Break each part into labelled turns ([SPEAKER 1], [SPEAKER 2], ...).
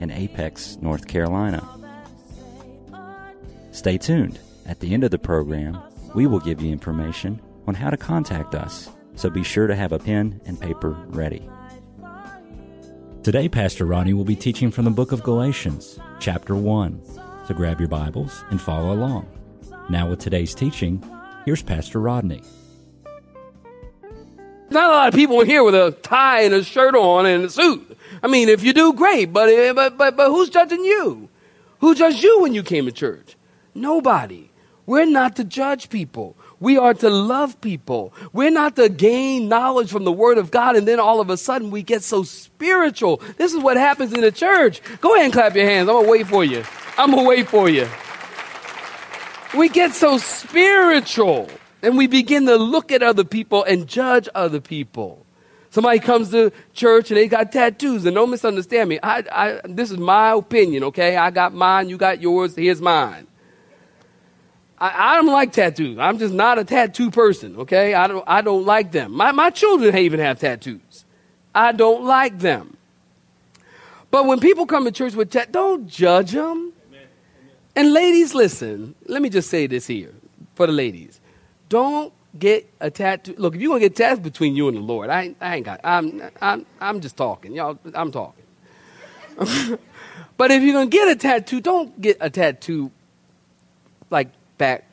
[SPEAKER 1] in Apex, North Carolina. Stay tuned. At the end of the program, we will give you information on how to contact us, so be sure to have a pen and paper ready. Today, Pastor Rodney will be teaching from the book of Galatians, chapter 1. So grab your Bibles and follow along. Now, with today's teaching, here's Pastor Rodney.
[SPEAKER 2] Not a lot of people here with a tie and a shirt on and a suit. I mean, if you do, great, but, eh, but, but, but who's judging you? Who judged you when you came to church? Nobody. We're not to judge people. We are to love people. We're not to gain knowledge from the Word of God and then all of a sudden we get so spiritual. This is what happens in the church. Go ahead and clap your hands. I'm going to wait for you. I'm going to wait for you. We get so spiritual and we begin to look at other people and judge other people. Somebody comes to church and they got tattoos, and don't misunderstand me. I, I, this is my opinion, okay? I got mine, you got yours, here's mine. I, I don't like tattoos. I'm just not a tattoo person, okay? I don't, I don't like them. My, my children even have tattoos. I don't like them. But when people come to church with tattoos, don't judge them. And ladies, listen, let me just say this here for the ladies. Don't get a tattoo. Look, if you want to get tattoos between you and the Lord, I, I ain't got. I'm, I'm, I'm just talking, y'all. I'm talking. but if you're gonna get a tattoo, don't get a tattoo like back.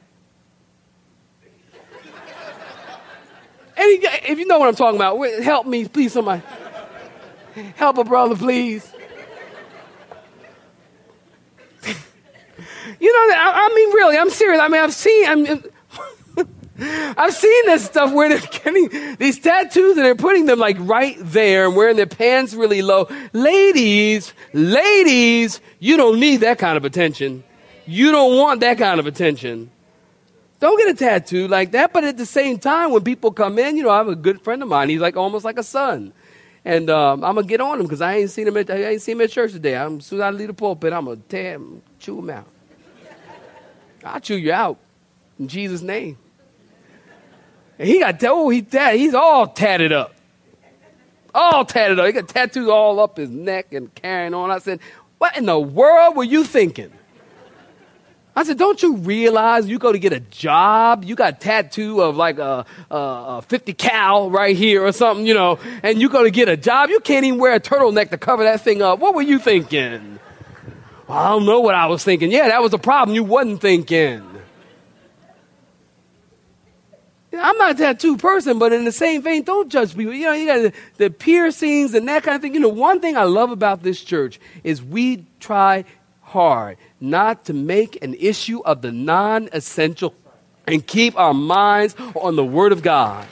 [SPEAKER 2] And if you know what I'm talking about, help me, please, somebody. Help a brother, please. you know, I, I mean, really, I'm serious. I mean, I've seen. I'm, I've seen this stuff where they're getting these tattoos and they're putting them like right there and wearing their pants really low. Ladies, ladies, you don't need that kind of attention. You don't want that kind of attention. Don't get a tattoo like that. But at the same time, when people come in, you know, I have a good friend of mine. He's like almost like a son. And um, I'm gonna get on him because I ain't seen him. At, I ain't seen him at church today. I'm, as soon as I leave the pulpit, I'm gonna tear him, chew him out. I'll chew you out in Jesus' name. He got, oh, he tat, he's all tatted up. All tatted up. He got tattoos all up his neck and carrying on. I said, what in the world were you thinking? I said, don't you realize you go to get a job, you got a tattoo of like a, a, a 50 cal right here or something, you know, and you go to get a job, you can't even wear a turtleneck to cover that thing up. What were you thinking? Well, I don't know what I was thinking. Yeah, that was a problem. You wasn't thinking. I'm not a tattoo person, but in the same vein, don't judge people. You know, you got the, the piercings and that kind of thing. You know, one thing I love about this church is we try hard not to make an issue of the non essential and keep our minds on the Word of God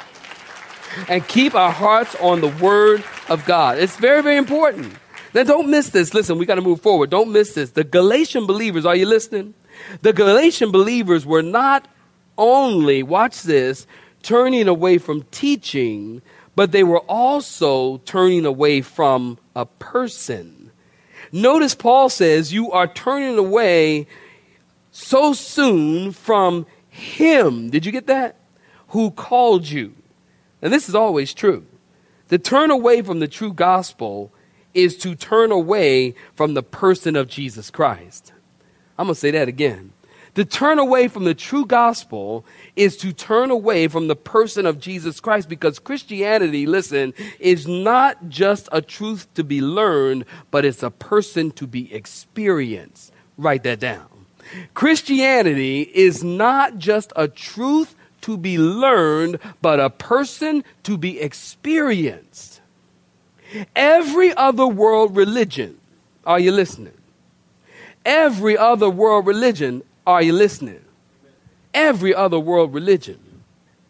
[SPEAKER 2] and keep our hearts on the Word of God. It's very, very important. Now, don't miss this. Listen, we got to move forward. Don't miss this. The Galatian believers, are you listening? The Galatian believers were not only, watch this, turning away from teaching, but they were also turning away from a person. Notice Paul says, You are turning away so soon from him. Did you get that? Who called you. And this is always true. To turn away from the true gospel is to turn away from the person of Jesus Christ. I'm going to say that again. To turn away from the true gospel is to turn away from the person of Jesus Christ because Christianity, listen, is not just a truth to be learned, but it's a person to be experienced. Write that down. Christianity is not just a truth to be learned, but a person to be experienced. Every other world religion, are you listening? Every other world religion are you listening? Every other world religion,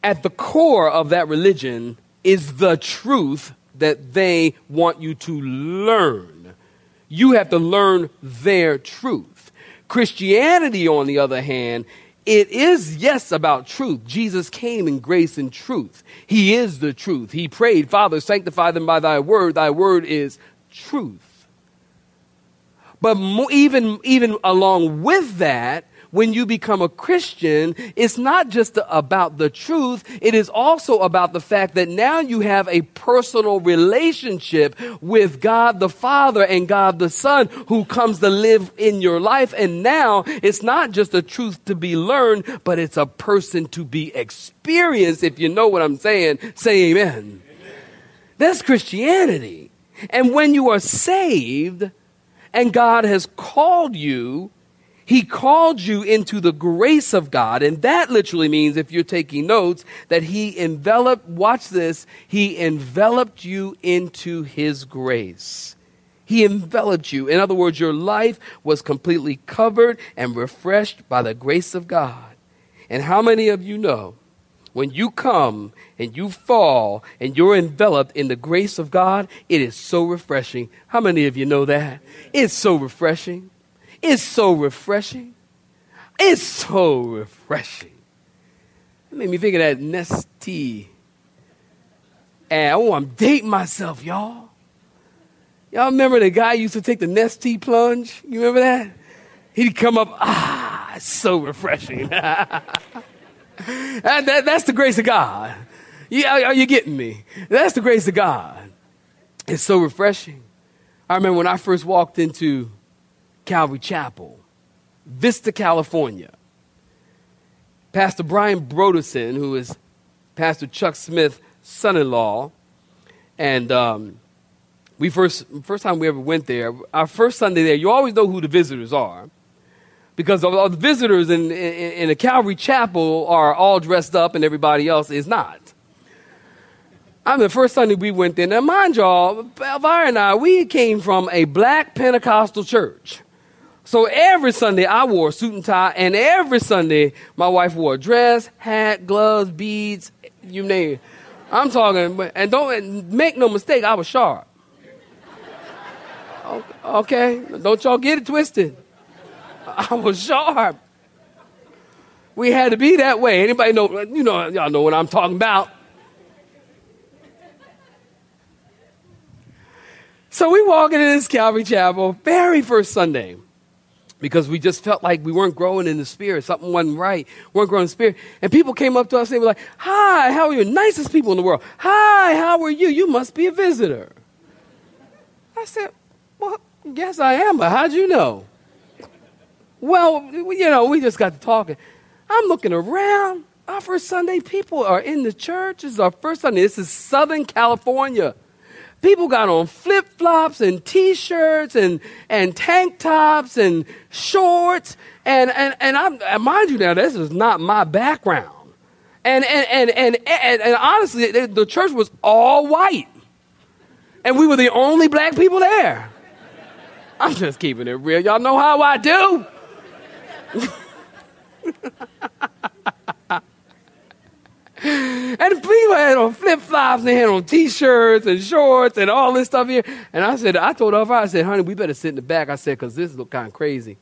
[SPEAKER 2] at the core of that religion is the truth that they want you to learn. You have to learn their truth. Christianity, on the other hand, it is, yes, about truth. Jesus came in grace and truth. He is the truth. He prayed, Father, sanctify them by thy word. Thy word is truth. But even, even along with that, when you become a Christian, it's not just about the truth, it is also about the fact that now you have a personal relationship with God the Father and God the Son who comes to live in your life. And now it's not just a truth to be learned, but it's a person to be experienced. If you know what I'm saying, say amen. That's Christianity. And when you are saved and God has called you, he called you into the grace of God. And that literally means, if you're taking notes, that He enveloped, watch this, He enveloped you into His grace. He enveloped you. In other words, your life was completely covered and refreshed by the grace of God. And how many of you know when you come and you fall and you're enveloped in the grace of God, it is so refreshing. How many of you know that? It's so refreshing. It's so refreshing. It's so refreshing. It made me think of that. And oh, I'm dating myself, y'all. Y'all remember the guy used to take the Nestea plunge? You remember that? He'd come up, ah, it's so refreshing. that, that, that's the grace of God. Yeah, are you getting me? That's the grace of God. It's so refreshing. I remember when I first walked into Calvary Chapel, Vista, California. Pastor Brian Brodersen, who is Pastor Chuck Smith's son-in-law, and um, we first first time we ever went there, our first Sunday there, you always know who the visitors are, because all the visitors in, in, in the Calvary Chapel are all dressed up, and everybody else is not. I mean, the first Sunday we went there. Now, mind y'all, Elvira and I, we came from a black Pentecostal church. So every Sunday I wore a suit and tie, and every Sunday my wife wore a dress, hat, gloves, beads, you name it. I'm talking, and don't make no mistake, I was sharp. Okay, don't y'all get it twisted. I was sharp. We had to be that way. Anybody know? You know, y'all know what I'm talking about. So we walk into this Calvary Chapel, very first Sunday because we just felt like we weren't growing in the spirit. Something wasn't right. We weren't growing in the spirit. And people came up to us and they were like, Hi, how are you? Nicest people in the world. Hi, how are you? You must be a visitor. I said, Well, yes, I am, but how'd you know? Well, you know, we just got to talking. I'm looking around. Our first Sunday, people are in the church. This is our first Sunday. This is Southern California. People got on flip flops and t shirts and, and tank tops and shorts. And, and, and I'm, mind you, now, this is not my background. And, and, and, and, and, and honestly, the church was all white. And we were the only black people there. I'm just keeping it real. Y'all know how I do. And people had on flip flops and they had on t shirts and shorts and all this stuff here. And I said, I told her, I said, honey, we better sit in the back. I said, because this look kind of crazy.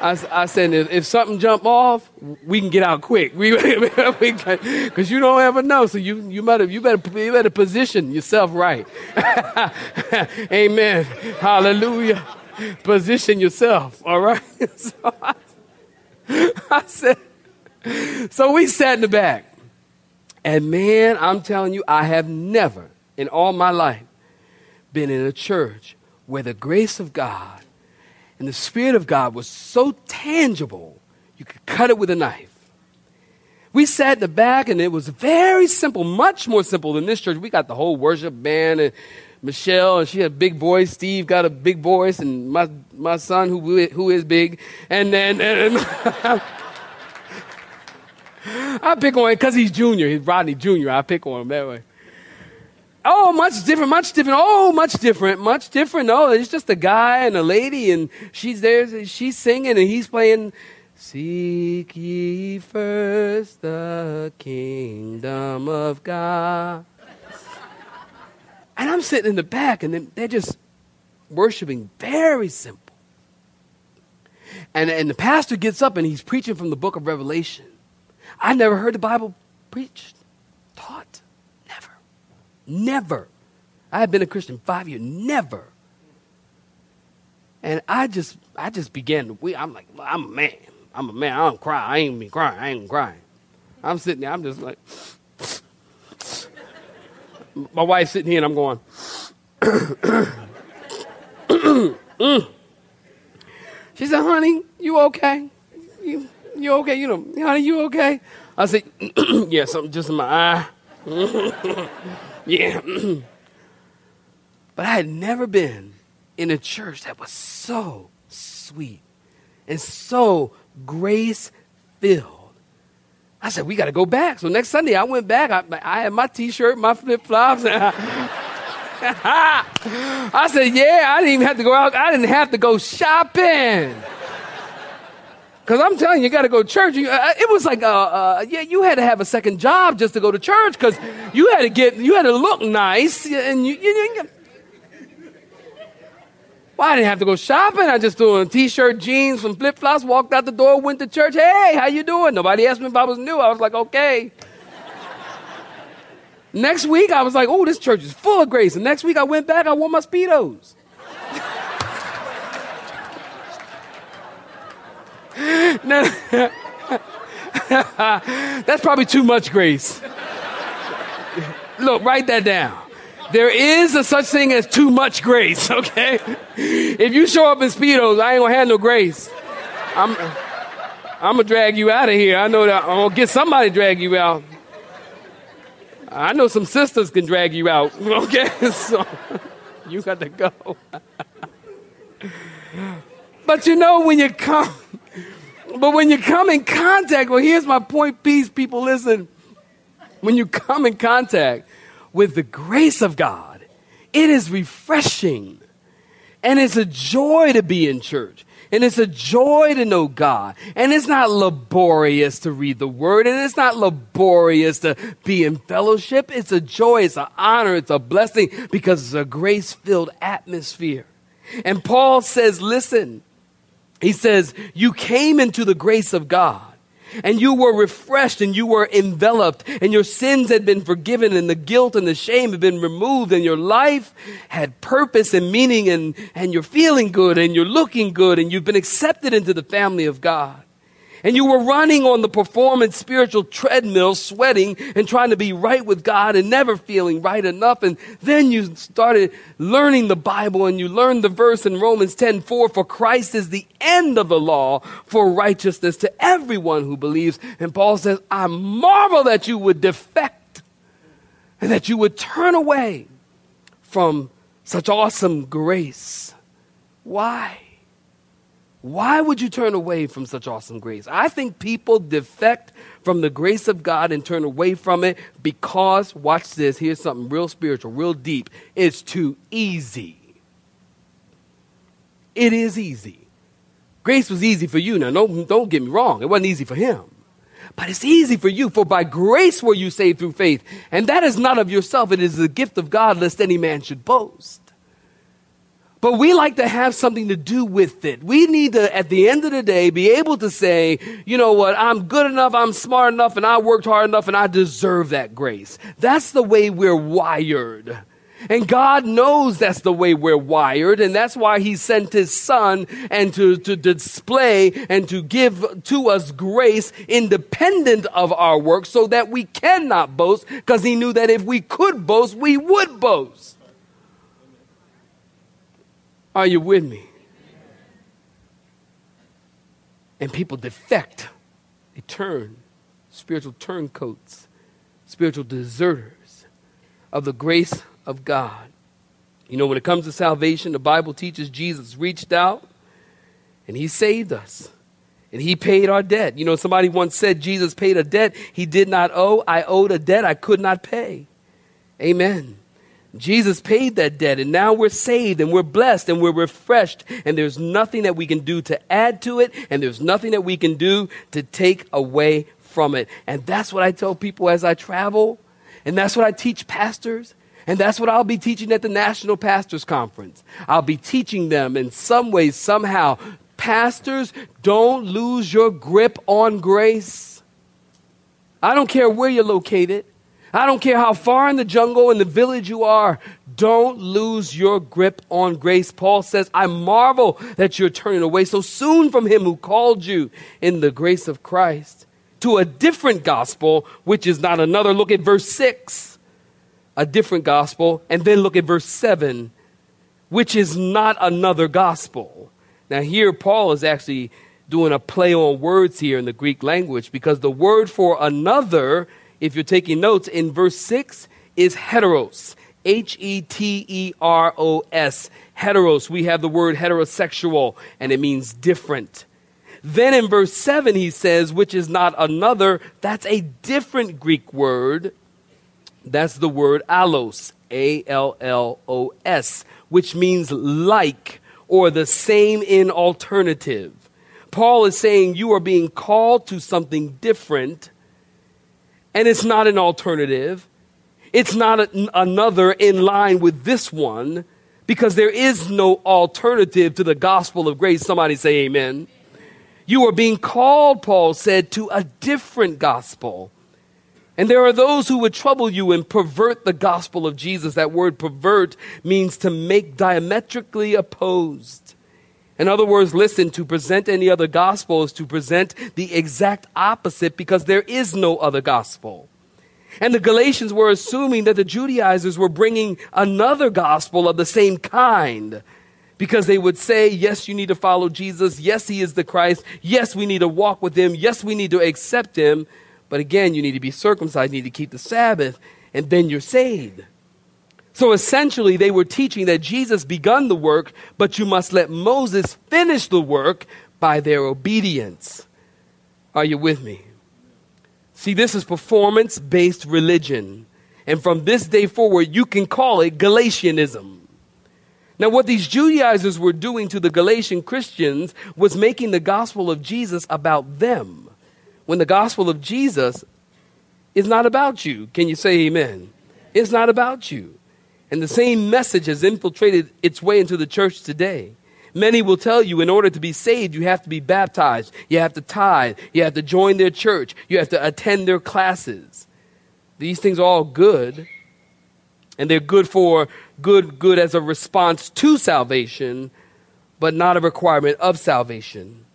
[SPEAKER 2] I, I said, if, if, something jump off, we can get out quick. Because you don't ever know. So you, you, better, you, better, you better position yourself right. Amen. Hallelujah. Position yourself, all right? so I, I said, so we sat in the back. And man, I'm telling you, I have never in all my life been in a church where the grace of God and the Spirit of God was so tangible, you could cut it with a knife. We sat in the back and it was very simple, much more simple than this church. We got the whole worship band and Michelle, and she had a big voice. Steve got a big voice, and my, my son, who, who is big. And then, and, I pick on him because he's junior. He's Rodney Jr. I pick on him that way. Oh, much different, much different. Oh, much different, much different. No, it's just a guy and a lady, and she's there, she's singing, and he's playing, Seek ye first the kingdom of God. And I'm sitting in the back, and they're just worshiping very simple. And, and the pastor gets up and he's preaching from the book of Revelation. I never heard the Bible preached, taught. Never. Never. I have been a Christian five years. Never. And I just I just began to weep. I'm like, I'm a man. I'm a man. I don't cry. I ain't even crying. I ain't crying. I'm sitting there, I'm just like my wife's sitting here and I'm going She said, honey, you okay? You, you okay? You know, honey, you okay? I said, yeah, something just in my eye. yeah. but I had never been in a church that was so sweet and so grace filled. I said, we got to go back. So next Sunday, I went back. I, I had my t shirt, my flip flops. I said, yeah, I didn't even have to go out. I didn't have to go shopping. Because I'm telling you, you got to go to church. You, uh, it was like, uh, uh, yeah, you had to have a second job just to go to church because you had to get, you had to look nice. And you, you, you, well, I didn't have to go shopping. I just threw on a t-shirt, jeans, some flip-flops, walked out the door, went to church. Hey, how you doing? Nobody asked me if I was new. I was like, okay. Next week, I was like, oh, this church is full of grace. And next week, I went back, I wore my Speedos. That's probably too much grace. Look, write that down. There is a such thing as too much grace, okay? If you show up in Speedos, I ain't gonna have no grace. I'm, I'm gonna drag you out of here. I know that I'm gonna get somebody to drag you out. I know some sisters can drag you out. Okay, so you got to go. but you know when you come, but when you come in contact, well, here's my point, peace, people. Listen, when you come in contact with the grace of God, it is refreshing, and it's a joy to be in church. And it's a joy to know God. And it's not laborious to read the word. And it's not laborious to be in fellowship. It's a joy. It's an honor. It's a blessing because it's a grace filled atmosphere. And Paul says, listen, he says, you came into the grace of God and you were refreshed and you were enveloped and your sins had been forgiven and the guilt and the shame had been removed and your life had purpose and meaning and, and you're feeling good and you're looking good and you've been accepted into the family of God and you were running on the performance spiritual treadmill, sweating and trying to be right with God and never feeling right enough. And then you started learning the Bible and you learned the verse in Romans 10 4 For Christ is the end of the law for righteousness to everyone who believes. And Paul says, I marvel that you would defect and that you would turn away from such awesome grace. Why? Why would you turn away from such awesome grace? I think people defect from the grace of God and turn away from it because, watch this, here's something real spiritual, real deep. It's too easy. It is easy. Grace was easy for you. Now, don't, don't get me wrong, it wasn't easy for him. But it's easy for you, for by grace were you saved through faith. And that is not of yourself, it is the gift of God, lest any man should boast. But we like to have something to do with it. We need to, at the end of the day, be able to say, you know what, I'm good enough, I'm smart enough, and I worked hard enough, and I deserve that grace. That's the way we're wired. And God knows that's the way we're wired, and that's why He sent His Son and to, to display and to give to us grace independent of our work so that we cannot boast, because He knew that if we could boast, we would boast. Are you with me? And people defect, they turn, spiritual turncoats, spiritual deserters of the grace of God. You know, when it comes to salvation, the Bible teaches Jesus reached out and he saved us. And he paid our debt. You know, somebody once said Jesus paid a debt he did not owe. I owed a debt I could not pay. Amen. Jesus paid that debt, and now we're saved and we're blessed and we're refreshed, and there's nothing that we can do to add to it, and there's nothing that we can do to take away from it. And that's what I tell people as I travel, and that's what I teach pastors. And that's what I'll be teaching at the National Pastors Conference. I'll be teaching them in some ways, somehow. Pastors, don't lose your grip on grace. I don't care where you're located. I don't care how far in the jungle, in the village you are. Don't lose your grip on grace. Paul says, I marvel that you're turning away so soon from him who called you in the grace of Christ to a different gospel, which is not another. Look at verse 6 a different gospel, and then look at verse 7, which is not another gospel. Now, here Paul is actually doing a play on words here in the Greek language because the word for another, if you're taking notes, in verse 6 is heteros. H E T E R O S. Heteros. We have the word heterosexual, and it means different. Then in verse 7, he says, which is not another, that's a different Greek word that's the word allos, A L L O S, which means like or the same in alternative. Paul is saying you are being called to something different, and it's not an alternative. It's not a, another in line with this one, because there is no alternative to the gospel of grace. Somebody say amen. You are being called, Paul said, to a different gospel. And there are those who would trouble you and pervert the gospel of Jesus. That word pervert means to make diametrically opposed. In other words, listen, to present any other gospel is to present the exact opposite because there is no other gospel. And the Galatians were assuming that the Judaizers were bringing another gospel of the same kind because they would say, yes, you need to follow Jesus. Yes, he is the Christ. Yes, we need to walk with him. Yes, we need to accept him. But again, you need to be circumcised, you need to keep the Sabbath, and then you're saved. So essentially, they were teaching that Jesus begun the work, but you must let Moses finish the work by their obedience. Are you with me? See, this is performance based religion. And from this day forward, you can call it Galatianism. Now, what these Judaizers were doing to the Galatian Christians was making the gospel of Jesus about them when the gospel of Jesus is not about you. Can you say amen? It's not about you. And the same message has infiltrated its way into the church today. Many will tell you in order to be saved, you have to be baptized, you have to tithe, you have to join their church, you have to attend their classes. These things are all good, and they're good for good, good as a response to salvation, but not a requirement of salvation.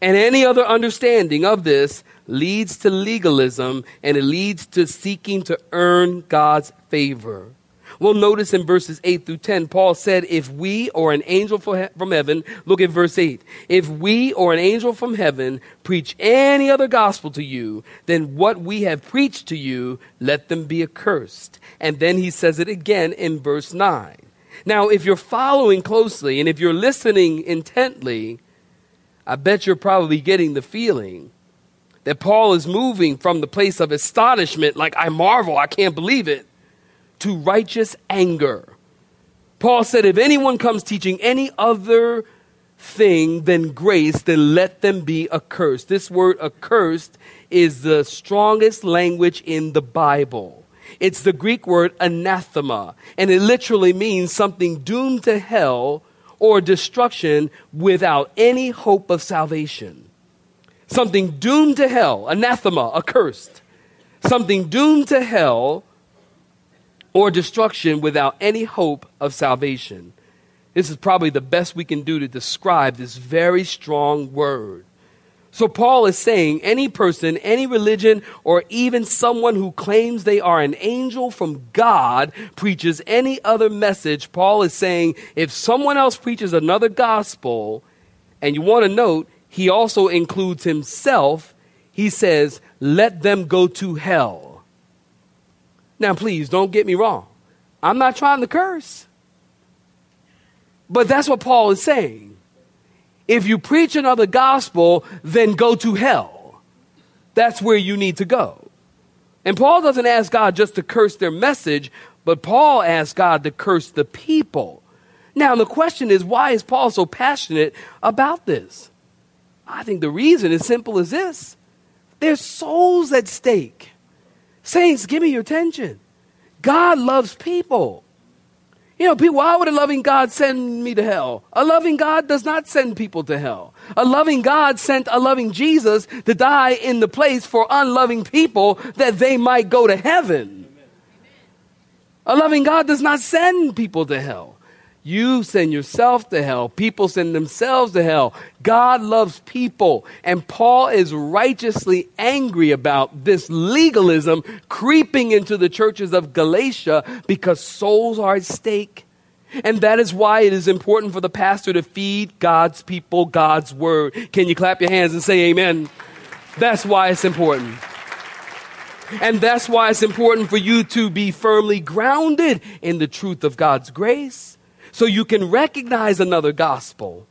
[SPEAKER 2] And any other understanding of this leads to legalism and it leads to seeking to earn God's favor. Well, notice in verses 8 through 10, Paul said, If we or an angel from heaven, look at verse 8, if we or an angel from heaven preach any other gospel to you than what we have preached to you, let them be accursed. And then he says it again in verse 9. Now, if you're following closely and if you're listening intently, I bet you're probably getting the feeling that Paul is moving from the place of astonishment, like I marvel, I can't believe it, to righteous anger. Paul said, If anyone comes teaching any other thing than grace, then let them be accursed. This word accursed is the strongest language in the Bible. It's the Greek word anathema, and it literally means something doomed to hell or destruction without any hope of salvation. Something doomed to hell, anathema, accursed. Something doomed to hell or destruction without any hope of salvation. This is probably the best we can do to describe this very strong word. So, Paul is saying any person, any religion, or even someone who claims they are an angel from God preaches any other message. Paul is saying if someone else preaches another gospel, and you want to note, he also includes himself, he says, let them go to hell. Now, please don't get me wrong. I'm not trying to curse. But that's what Paul is saying. If you preach another gospel, then go to hell. That's where you need to go. And Paul doesn't ask God just to curse their message, but Paul asks God to curse the people. Now, the question is why is Paul so passionate about this? I think the reason is simple as this there's souls at stake. Saints, give me your attention. God loves people. You know, people, why would a loving God send me to hell? A loving God does not send people to hell. A loving God sent a loving Jesus to die in the place for unloving people that they might go to heaven. A loving God does not send people to hell. You send yourself to hell. People send themselves to hell. God loves people. And Paul is righteously angry about this legalism creeping into the churches of Galatia because souls are at stake. And that is why it is important for the pastor to feed God's people God's word. Can you clap your hands and say amen? That's why it's important. And that's why it's important for you to be firmly grounded in the truth of God's grace so you can recognize another gospel.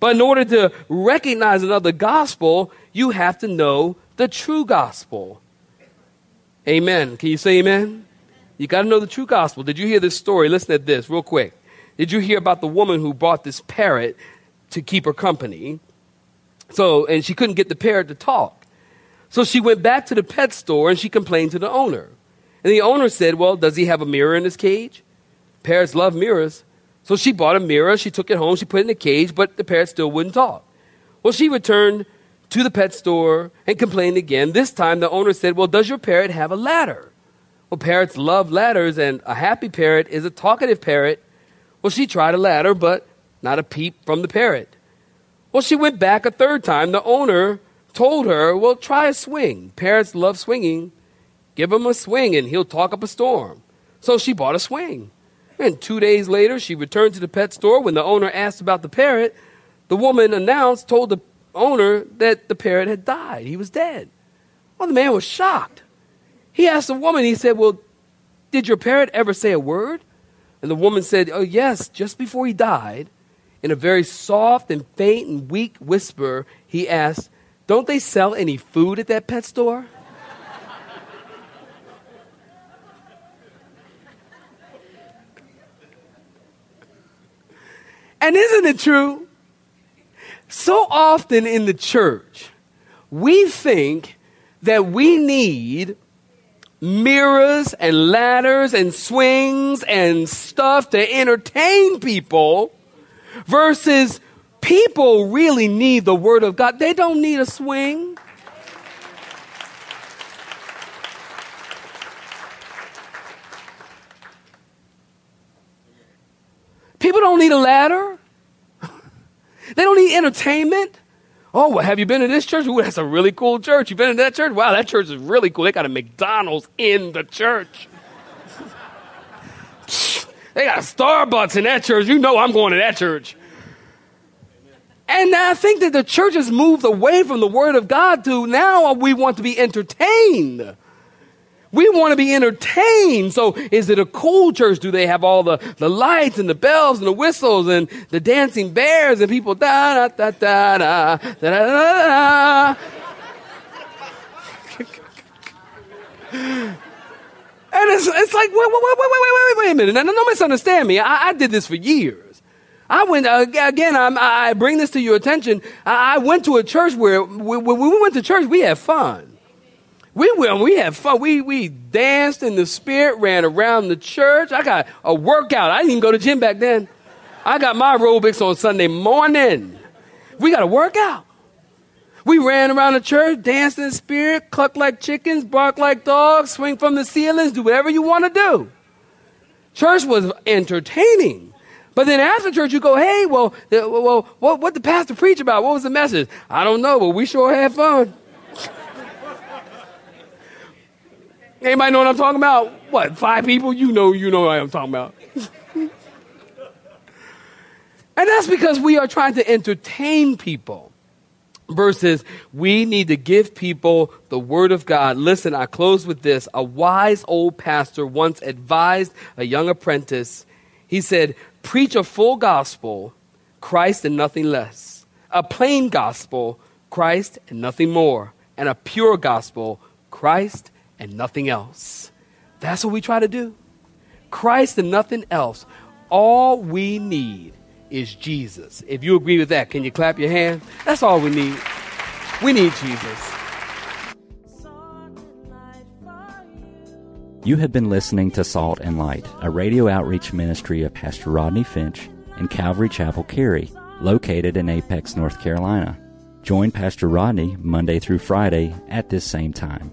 [SPEAKER 2] But in order to recognize another gospel, you have to know the true gospel. Amen. Can you say amen? You got to know the true gospel. Did you hear this story? Listen at this real quick. Did you hear about the woman who bought this parrot to keep her company? So, and she couldn't get the parrot to talk. So she went back to the pet store and she complained to the owner. And the owner said, Well, does he have a mirror in his cage? Parrots love mirrors. So she bought a mirror, she took it home, she put it in a cage, but the parrot still wouldn't talk. Well, she returned to the pet store and complained again. This time the owner said, Well, does your parrot have a ladder? Well, parrots love ladders, and a happy parrot is a talkative parrot. Well, she tried a ladder, but not a peep from the parrot. Well, she went back a third time. The owner told her, Well, try a swing. Parrots love swinging. Give him a swing, and he'll talk up a storm. So she bought a swing. And two days later, she returned to the pet store. When the owner asked about the parrot, the woman announced, told the owner that the parrot had died. He was dead. Well, the man was shocked. He asked the woman, he said, Well, did your parrot ever say a word? And the woman said, Oh, yes, just before he died, in a very soft and faint and weak whisper, he asked, Don't they sell any food at that pet store? And isn't it true? So often in the church, we think that we need mirrors and ladders and swings and stuff to entertain people versus people really need the Word of God. They don't need a swing. People don't need a ladder. they don't need entertainment. Oh, well, have you been to this church? Ooh, that's a really cool church. You've been to that church? Wow, that church is really cool. They got a McDonald's in the church. they got a Starbucks in that church. You know I'm going to that church. And I think that the church has moved away from the Word of God to now we want to be entertained. We want to be entertained. So is it a cool church? Do they have all the, the lights and the bells and the whistles and the dancing bears and people da da da da da da da da And it's, it's like, wait, wait, wait, wait, wait, wait, wait a minute. Now, don't misunderstand me. I, I did this for years. I went, uh, again, I'm, I bring this to your attention. I, I went to a church where, when we went to church, we had fun. We went, we had fun. We, we danced in the spirit, ran around the church. I got a workout. I didn't even go to gym back then. I got my aerobics on Sunday morning. We got a workout. We ran around the church, danced in the spirit, cluck like chickens, bark like dogs, swing from the ceilings, do whatever you want to do. Church was entertaining. But then after church, you go, hey, well, uh, well, what, what the pastor preach about? What was the message? I don't know, but we sure had fun. Anybody know what I'm talking about? What, five people? You know, you know what I'm talking about. and that's because we are trying to entertain people versus we need to give people the word of God. Listen, I close with this. A wise old pastor once advised a young apprentice. He said, Preach a full gospel, Christ and nothing less. A plain gospel, Christ and nothing more. And a pure gospel, Christ and nothing else. That's what we try to do. Christ and nothing else. All we need is Jesus. If you agree with that, can you clap your hand? That's all we need. We need Jesus.
[SPEAKER 3] You.
[SPEAKER 1] Have been listening to Salt and Light, a radio outreach ministry of Pastor Rodney Finch in Calvary Chapel, Cary, located in Apex, North Carolina. Join Pastor Rodney Monday through Friday at this same time.